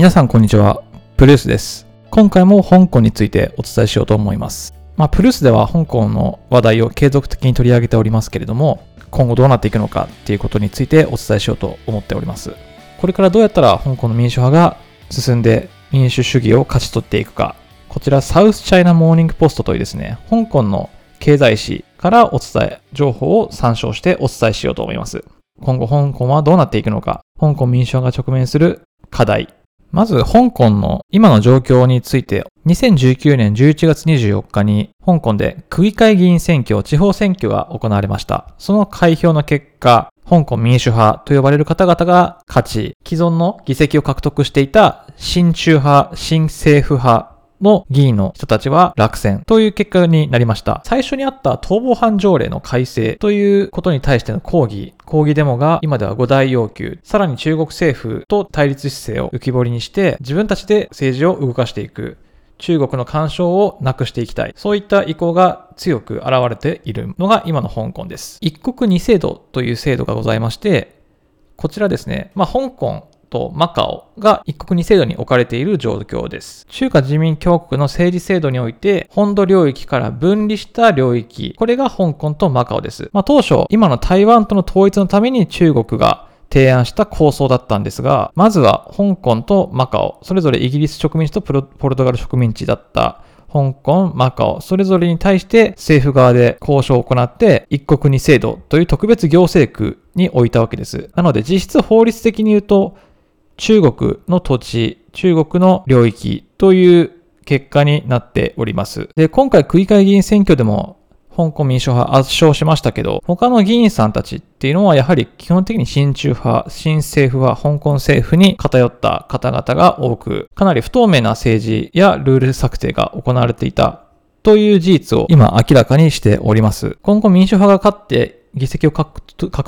皆さんこんにちは。プルースです。今回も香港についてお伝えしようと思います。まあ、プルースでは香港の話題を継続的に取り上げておりますけれども、今後どうなっていくのかっていうことについてお伝えしようと思っております。これからどうやったら香港の民主派が進んで民主主義を勝ち取っていくか。こちらサウスチャイナモーニングポストというですね、香港の経済誌からお伝え、情報を参照してお伝えしようと思います。今後香港はどうなっていくのか、香港民主派が直面する課題、まず、香港の今の状況について、2019年11月24日に香港で区議会議員選挙、地方選挙が行われました。その開票の結果、香港民主派と呼ばれる方々が勝ち、既存の議席を獲得していた親中派、新政府派の議員の人たちは落選という結果になりました。最初にあった逃亡犯条例の改正ということに対しての抗議、抗議デモが今では5大要求、さらに中国政府と対立姿勢を浮き彫りにして自分たちで政治を動かしていく。中国の干渉をなくしていきたい。そういった意向が強く現れているのが今の香港です。一国二制度という制度がございまして、こちらですね、まあ、香港とマカオが一国二制度に置かれている状況です。中華人民共和国の政治制度において、本土領域から分離した領域、これが香港とマカオです。まあ、当初、今の台湾との統一のために中国が提案した構想だったんですが、まずは香港とマカオ、それぞれイギリス植民地とポルトガル植民地だった香港、マカオ、それぞれに対して政府側で交渉を行って、一国二制度という特別行政区に置いたわけです。なので実質法律的に言うと、中国の土地、中国の領域という結果になっております。で、今回区議会議員選挙でも香港民主派圧勝しましたけど、他の議員さんたちっていうのはやはり基本的に親中派、新政府派、香港政府に偏った方々が多く、かなり不透明な政治やルール策定が行われていたという事実を今明らかにしております。今後民主派が勝って議席を獲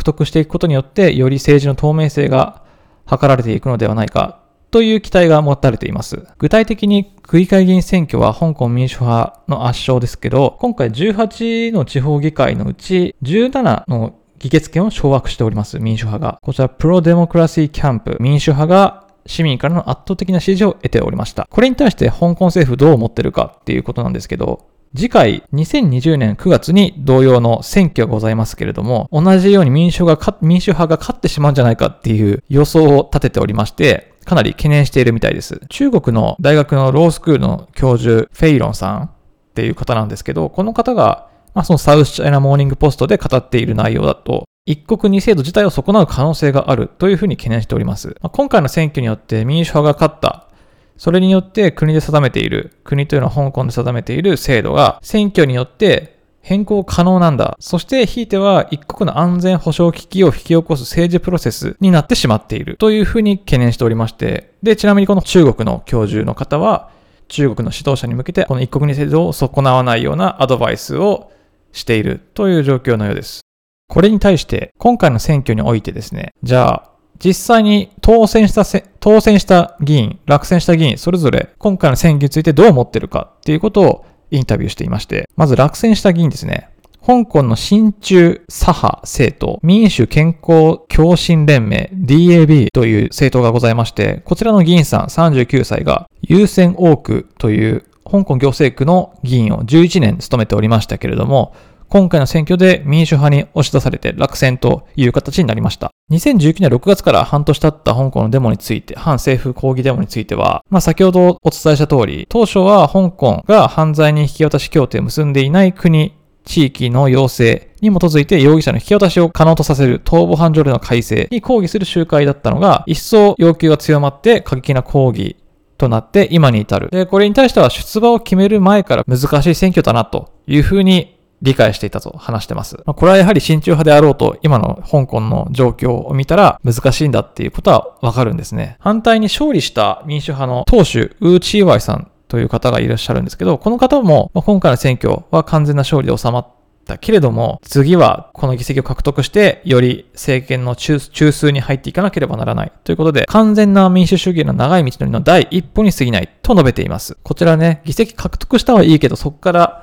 得していくことによって、より政治の透明性が図られていくのではないかという期待が持たれています。具体的に区議会議員選挙は香港民主派の圧勝ですけど、今回18の地方議会のうち17の議決権を掌握しております、民主派が。こちら、プロデモクラシーキャンプ、民主派が市民からの圧倒的な支持を得ておりました。これに対して香港政府どう思ってるかっていうことなんですけど、次回、2020年9月に同様の選挙がございますけれども、同じように民主が民主派が勝ってしまうんじゃないかっていう予想を立てておりまして、かなり懸念しているみたいです。中国の大学のロースクールの教授、フェイロンさんっていう方なんですけど、この方が、まあ、そのサウスチャイナモーニングポストで語っている内容だと、一国二制度自体を損なう可能性があるというふうに懸念しております。まあ、今回の選挙によって民主派が勝ったそれによって国で定めている、国というのは香港で定めている制度が選挙によって変更可能なんだ。そして、ひいては一国の安全保障危機を引き起こす政治プロセスになってしまっているというふうに懸念しておりまして、で、ちなみにこの中国の教授の方は、中国の指導者に向けて、この一国二制度を損なわないようなアドバイスをしているという状況のようです。これに対して、今回の選挙においてですね、じゃあ、実際に当選したせ、当選した議員、落選した議員、それぞれ今回の選挙についてどう思ってるかっていうことをインタビューしていまして、まず落選した議員ですね。香港の親中左派政党、民主健康共進連盟 DAB という政党がございまして、こちらの議員さん39歳が優先多くという香港行政区の議員を11年務めておりましたけれども、今回の選挙で民主派に押し出されて落選という形になりました。2019年6月から半年経った香港のデモについて、反政府抗議デモについては、まあ先ほどお伝えした通り、当初は香港が犯罪人引き渡し協定を結んでいない国、地域の要請に基づいて容疑者の引き渡しを可能とさせる逃亡犯条例の改正に抗議する集会だったのが、一層要求が強まって過激な抗議となって今に至る。で、これに対しては出馬を決める前から難しい選挙だなというふうに理解していたと話してます。まあ、これはやはり親中派であろうと、今の香港の状況を見たら難しいんだっていうことはわかるんですね。反対に勝利した民主派の党首、ウーチーワイさんという方がいらっしゃるんですけど、この方も、まあ、今回の選挙は完全な勝利で収まったけれども、次はこの議席を獲得して、より政権の中中枢に入っていかなければならない。ということで、完全な民主主義の長い道のりの第一歩に過ぎないと述べています。こちらね、議席獲得したはいいけど、そこから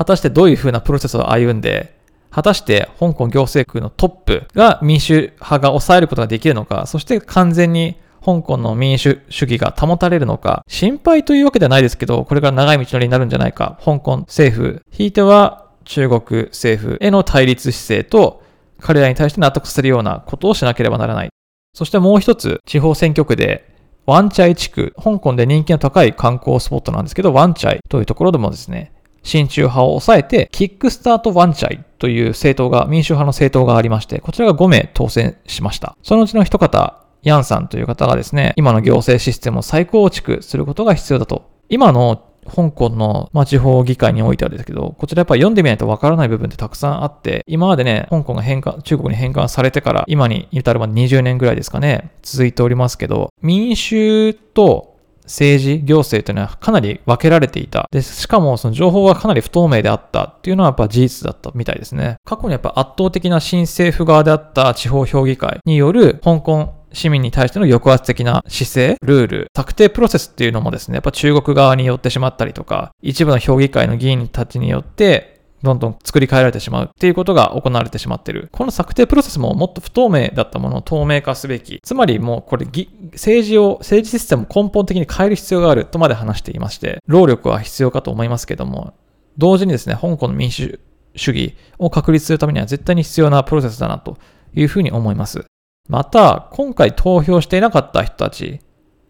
果たしてどういう風なプロセスを歩んで、果たして香港行政区のトップが民主派が抑えることができるのか、そして完全に香港の民主主義が保たれるのか、心配というわけではないですけど、これから長い道のりになるんじゃないか、香港政府、ひいては中国政府への対立姿勢と、彼らに対して納得させるようなことをしなければならない。そしてもう一つ、地方選挙区で、ワンチャイ地区、香港で人気の高い観光スポットなんですけど、ワンチャイというところでもですね、親中派を抑えて、キックスタートワンチャイという政党が、民主派の政党がありまして、こちらが5名当選しました。そのうちの一方、ヤンさんという方がですね、今の行政システムを再構築することが必要だと。今の香港の、ま、地方議会においてはですけど、こちらやっぱり読んでみないとわからない部分ってたくさんあって、今までね、香港が返還、中国に返還されてから、今に至るまで20年ぐらいですかね、続いておりますけど、民衆と政治、行政というのはかなり分けられていた。で、しかもその情報がかなり不透明であったっていうのはやっぱ事実だったみたいですね。過去にやっぱ圧倒的な新政府側であった地方評議会による香港市民に対しての抑圧的な姿勢、ルール、策定プロセスっていうのもですね、やっぱ中国側によってしまったりとか、一部の評議会の議員たちによってどんどん作り変えられてしまうっていうことが行われてしまっている。この策定プロセスももっと不透明だったものを透明化すべき。つまりもうこれ政治を、政治システムを根本的に変える必要があるとまで話していまして、労力は必要かと思いますけども、同時にですね、香港の民主主義を確立するためには絶対に必要なプロセスだなというふうに思います。また、今回投票していなかった人たち、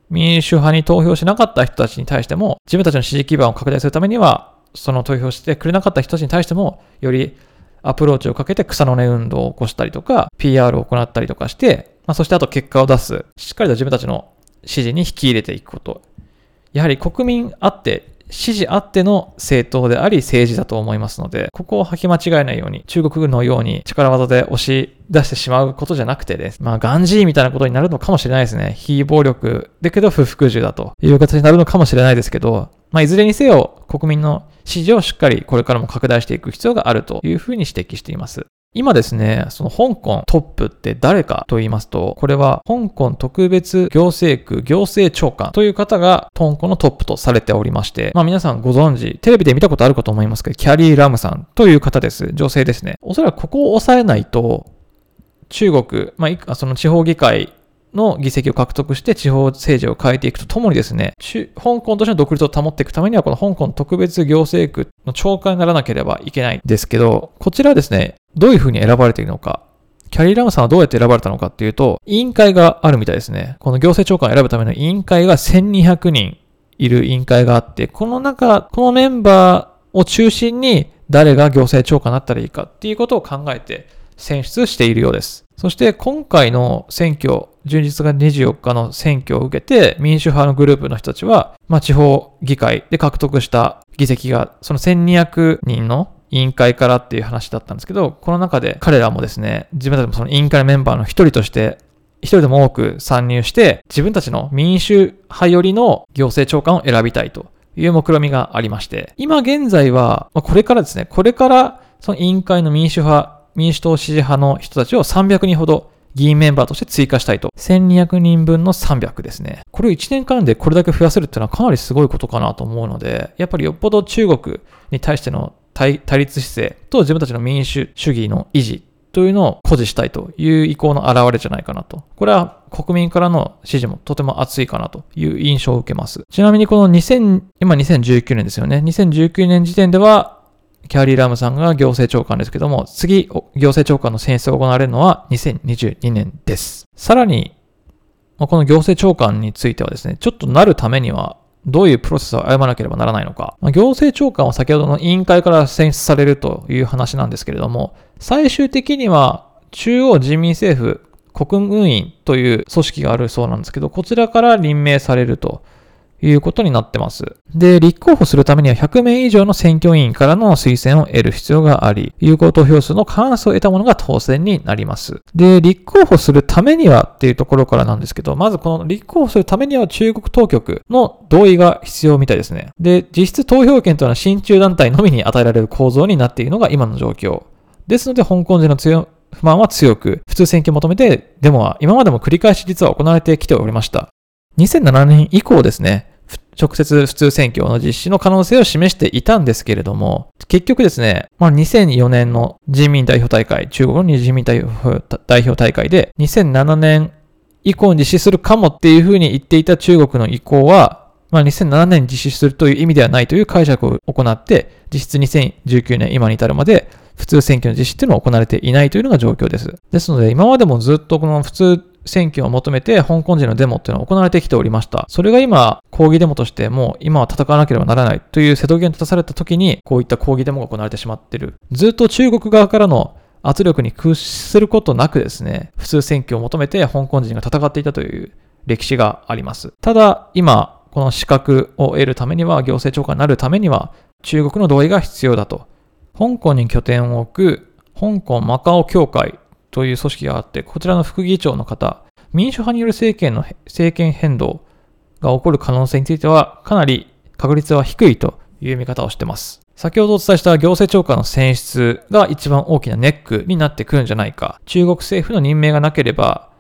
民主派に投票しなかった人たちに対しても、自分たちの支持基盤を拡大するためには、その投票してくれなかった人たちに対しても、よりアプローチをかけて草の根運動を起こしたりとか、PR を行ったりとかして、まあ、そしてあと結果を出す。しっかりと自分たちの支持に引き入れていくこと。やはり国民あって、支持あっての政党であり政治だと思いますので、ここを履き間違えないように、中国軍のように力技で押し出してしまうことじゃなくてです。まあ、ガンジーみたいなことになるのかもしれないですね。非暴力だけど不服従だという形になるのかもしれないですけど、まあ、いずれにせよ国民の支持をしっかりこれからも拡大していく必要があるというふうに指摘しています。今ですね、その香港トップって誰かと言いますと、これは香港特別行政区行政長官という方が香港のトップとされておりまして、まあ皆さんご存知、テレビで見たことあるかと思いますけど、キャリー・ラムさんという方です。女性ですね。おそらくここを抑えないと、中国、まあ、その地方議会の議席を獲得して地方政治を変えていくとともにですね、香港としての独立を保っていくためには、この香港特別行政区の長官にならなければいけないんですけど、こちらですね、どういうふうに選ばれているのか。キャリー・ラムさんはどうやって選ばれたのかっていうと、委員会があるみたいですね。この行政長官を選ぶための委員会が1200人いる委員会があって、この中、このメンバーを中心に誰が行政長官になったらいいかっていうことを考えて選出しているようです。そして今回の選挙、12日が24日の選挙を受けて、民主派のグループの人たちは、まあ、地方議会で獲得した議席が、その1200人の委員会からっていう話だったんですけど、この中で彼らもですね、自分たちもその委員会メンバーの一人として、一人でも多く参入して、自分たちの民主派寄りの行政長官を選びたいという目論みがありまして、今現在は、これからですね、これからその委員会の民主派、民主党支持派の人たちを300人ほど議員メンバーとして追加したいと。1200人分の300ですね。これを1年間でこれだけ増やせるっていうのはかなりすごいことかなと思うので、やっぱりよっぽど中国に対しての対立姿勢と自分たちの民主主義の維持というのを誇示したいという意向の表れじゃないかなと。これは国民からの支持もとても熱いかなという印象を受けます。ちなみにこの2000、今2019年ですよね。2019年時点ではキャリー・ラムさんが行政長官ですけども、次、行政長官の選出が行われるのは2022年です。さらに、この行政長官についてはですね、ちょっとなるためには、どういうプロセスを歩まなければならないのか。行政長官は先ほどの委員会から選出されるという話なんですけれども、最終的には中央人民政府国務委員という組織があるそうなんですけど、こちらから任命されるということになってます。で、立候補するためには100名以上の選挙委員からの推薦を得る必要があり、有効投票数の過半数を得たものが当選になります。で、立候補するためにはっていうところからなんですけど、まずこの立候補するためには中国当局の同意が必要みたいですね。で、実質投票権というのは親中団体のみに与えられる構造になっているのが今の状況。ですので、香港人の強不満は強く、普通選挙を求めて、デモは今までも繰り返し実は行われてきておりました。2007年以降ですね、直接普通選挙の実施の可能性を示していたんですけれども、結局ですね、まあ、2004年の人民代表大会、中国の人民代表大会で、2007年以降に実施するかもっていうふうに言っていた中国の意向は、まあ、2007年に実施するという意味ではないという解釈を行って、実質2019年今に至るまで普通選挙の実施っていうのは行われていないというのが状況です。ですので、今までもずっとこの普通選挙を求めて香港人のデモっていうのは行われてきておりました。それが今、抗議デモとしてもう今は戦わなければならないという瀬戸際に立たされた時に、こういった抗議デモが行われてしまってる。ずっと中国側からの圧力に屈することなくですね、普通選挙を求めて香港人が戦っていたという歴史があります。ただ、今、この資格を得るためには、行政長官になるためには、中国の同意が必要だと。香港に拠点を置く香港マカオ協会という組織があって、こちらの副議長の方、民主派による政権の政権変動が起こる可能性については、かなり確率は低いという見方をしてます。先ほどお伝えした行政長官の選出が一番大きなネックになってくるんじゃないか。中国政府の任命がなければ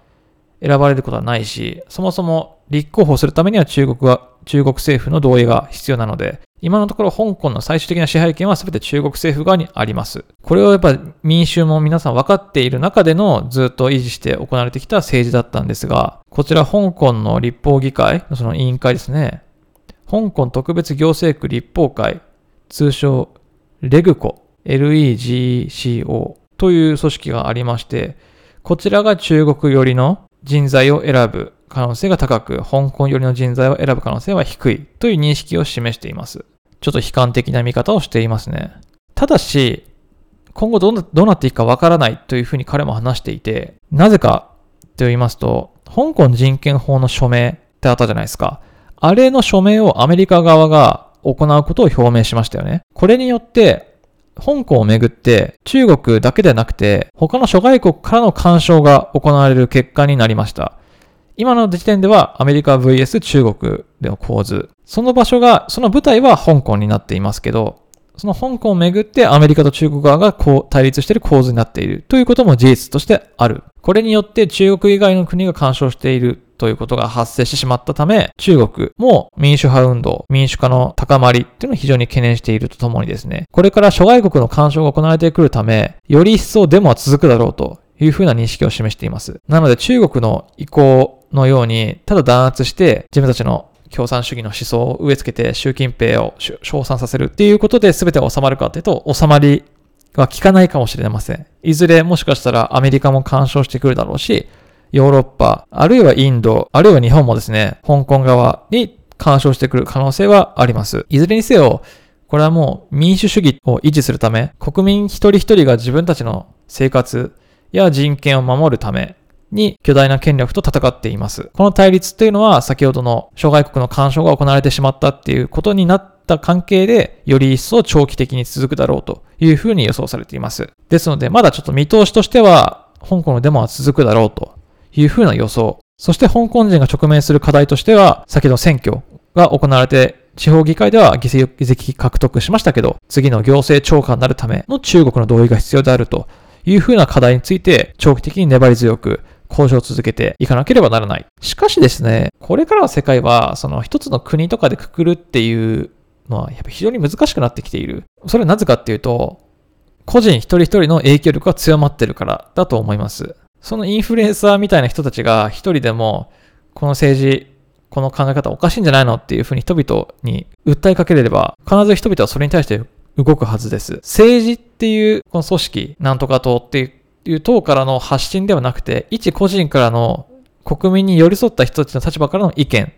選ばれることはないし、そもそも立候補するためには中国は、中国政府の同意が必要なので、今のところ香港の最終的な支配権は全て中国政府側にあります。これをやっぱ民衆も皆さん分かっている中でのずっと維持して行われてきた政治だったんですが、こちら香港の立法議会のその委員会ですね。香港特別行政区立法会通称レグコ、LEGCO という組織がありまして、こちらが中国寄りの人材を選ぶ可能性が高く、香港寄りの人材を選ぶ可能性は低いという認識を示しています。ちょっと悲観的な見方をしていますね。ただし、今後どうなっていくかわからないというふうに彼も話していて、なぜかと言いますと、香港人権法の署名ってあったじゃないですか。あれの署名をアメリカ側が行うことを表明しましたよね。これによって、香港をめぐって中国だけでなくて他の諸外国からの干渉が行われる結果になりました。今の時点ではアメリカ VS 中国での構図。その場所が、その舞台は香港になっていますけど、その香港をめぐってアメリカと中国側がこう対立している構図になっているということも事実としてある。これによって中国以外の国が干渉しているということが発生してしまったため、中国も民主派運動、民主化の高まりっていうのを非常に懸念しているとともにですね、これから諸外国の干渉が行われてくるため、より一層デモは続くだろうというふうな認識を示しています。なので中国の意向のように、ただ弾圧して自分たちの共産主義の思想を植え付けて習近平を称賛させるっていうことで全て収まるかというと、収まりは効かないかもしれません。いずれもしかしたらアメリカも干渉してくるだろうし、ヨーロッパ、あるいはインド、あるいは日本もですね、香港側に干渉してくる可能性はあります。いずれにせよ、これはもう民主主義を維持するため、国民一人一人が自分たちの生活や人権を守るために巨大な権力と戦っています。この対立っていうのは先ほどの諸外国の干渉が行われてしまったっていうことになった関係でより一層長期的に続くだろうというふうに予想されています。ですのでまだちょっと見通しとしては香港のデモは続くだろうというふうな予想。そして香港人が直面する課題としては、先ほど選挙が行われて、地方議会では議席獲得しましたけど、次の行政長官になるための中国の同意が必要であるというふうな課題について、長期的に粘り強く交渉を続けていかなければならない。しかしですね、これからの世界は、その一つの国とかでくくるっていうのは、やっぱ非常に難しくなってきている。それはなぜかっていうと、個人一人一人の影響力が強まってるからだと思います。そのインフルエンサーみたいな人たちが一人でも、この政治、この考え方おかしいんじゃないのっていうふうに人々に訴えかけれれば、必ず人々はそれに対して動くはずです。政治っていうこの組織、なんとか党っていうという党からの発信ではなくて、一個人からの国民に寄り添った人たちの立場からの意見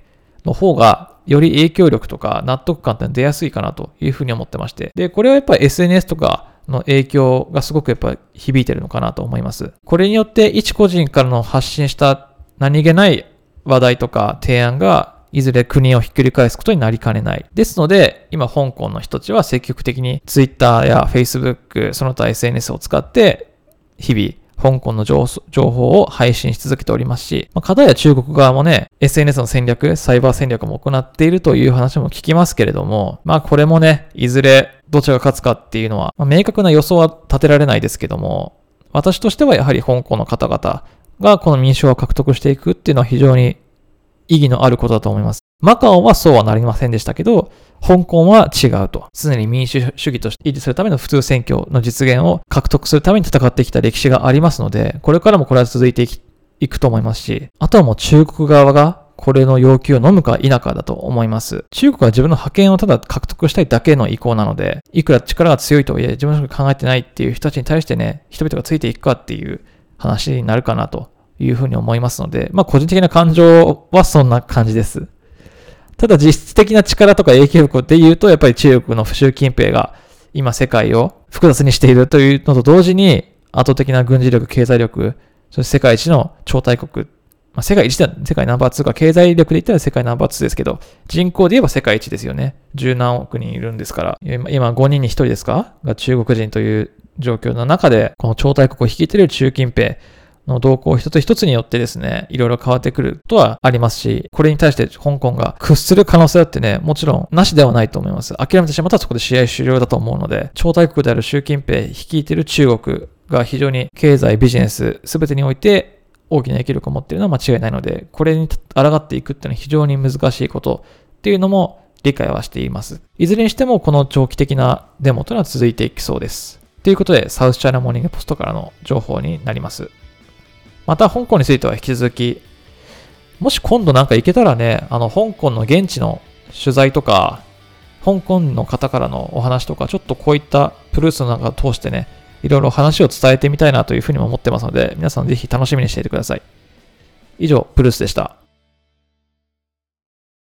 の方が、より影響力とか納得感って出やすいかなというふうに思ってまして。で、これはやっぱり SNS とかの影響がすごくやっぱ響いてるのかなと思います。これによって一個人からの発信した何気ない話題とか提案がいずれ国をひっくり返すことになりかねない。ですので、今香港の人たちは積極的に Twitter や Facebook、その他 SNS を使って日々香港の情報を配信し続けておりますし、まあ、片や中国側もね、SNS の戦略、サイバー戦略も行っているという話も聞きますけれども、まあこれもね、いずれどちらが勝つかっていうのは、まあ、明確な予想は立てられないですけども、私としてはやはり香港の方々がこの民主化を獲得していくっていうのは非常に意義のあることだと思います。マカオはそうはなりませんでしたけど、香港は違うと。常に民主主義として維持するための普通選挙の実現を獲得するために戦ってきた歴史がありますので、これからもこれは続いていくと思いますし、あとはもう中国側がこれの要求を飲むか否かだと思います。中国は自分の覇権をただ獲得したいだけの意向なので、いくら力が強いとはいえ自分の考えてないっていう人たちに対してね、人々がついていくかっていう話になるかなというふうに思いますので、まあ個人的な感情はそんな感じです。ただ実質的な力とか影響力で言うと、やっぱり中国の習近平が今世界を複雑にしているというのと同時に、圧倒的な軍事力、経済力、そして世界一の超大国まあ、世界一では世界ナンバー2か、経済力で言ったら世界ナンバー2ですけど、人口で言えば世界一ですよね。十何億人いるんですから。今5人に1人ですか？が中国人という状況の中で、この超大国を率いている習近平の動向一つ一つによってですね、いろいろ変わってくるとはありますし、これに対して香港が屈する可能性だってね、もちろんなしではないと思います。諦めてしまったらそこで試合終了だと思うので、超大国である習近平率いている中国が非常に経済、ビジネス、すべてにおいて大きな影響力を持っているのは間違いないので、これに抗っていくっていうのは非常に難しいことっていうのも理解はしています。いずれにしてもこの長期的なデモというのは続いていきそうです。ということで、サウスチャイナモーニングポストからの情報になります。また、香港については引き続き、もし今度なんか行けたらね、あの、香港の現地の取材とか、香港の方からのお話とか、ちょっとこういったプルースの中を通してね、いろいろ話を伝えてみたいなというふうにも思ってますので、皆さんぜひ楽しみにしていてください。以上、プルースでした。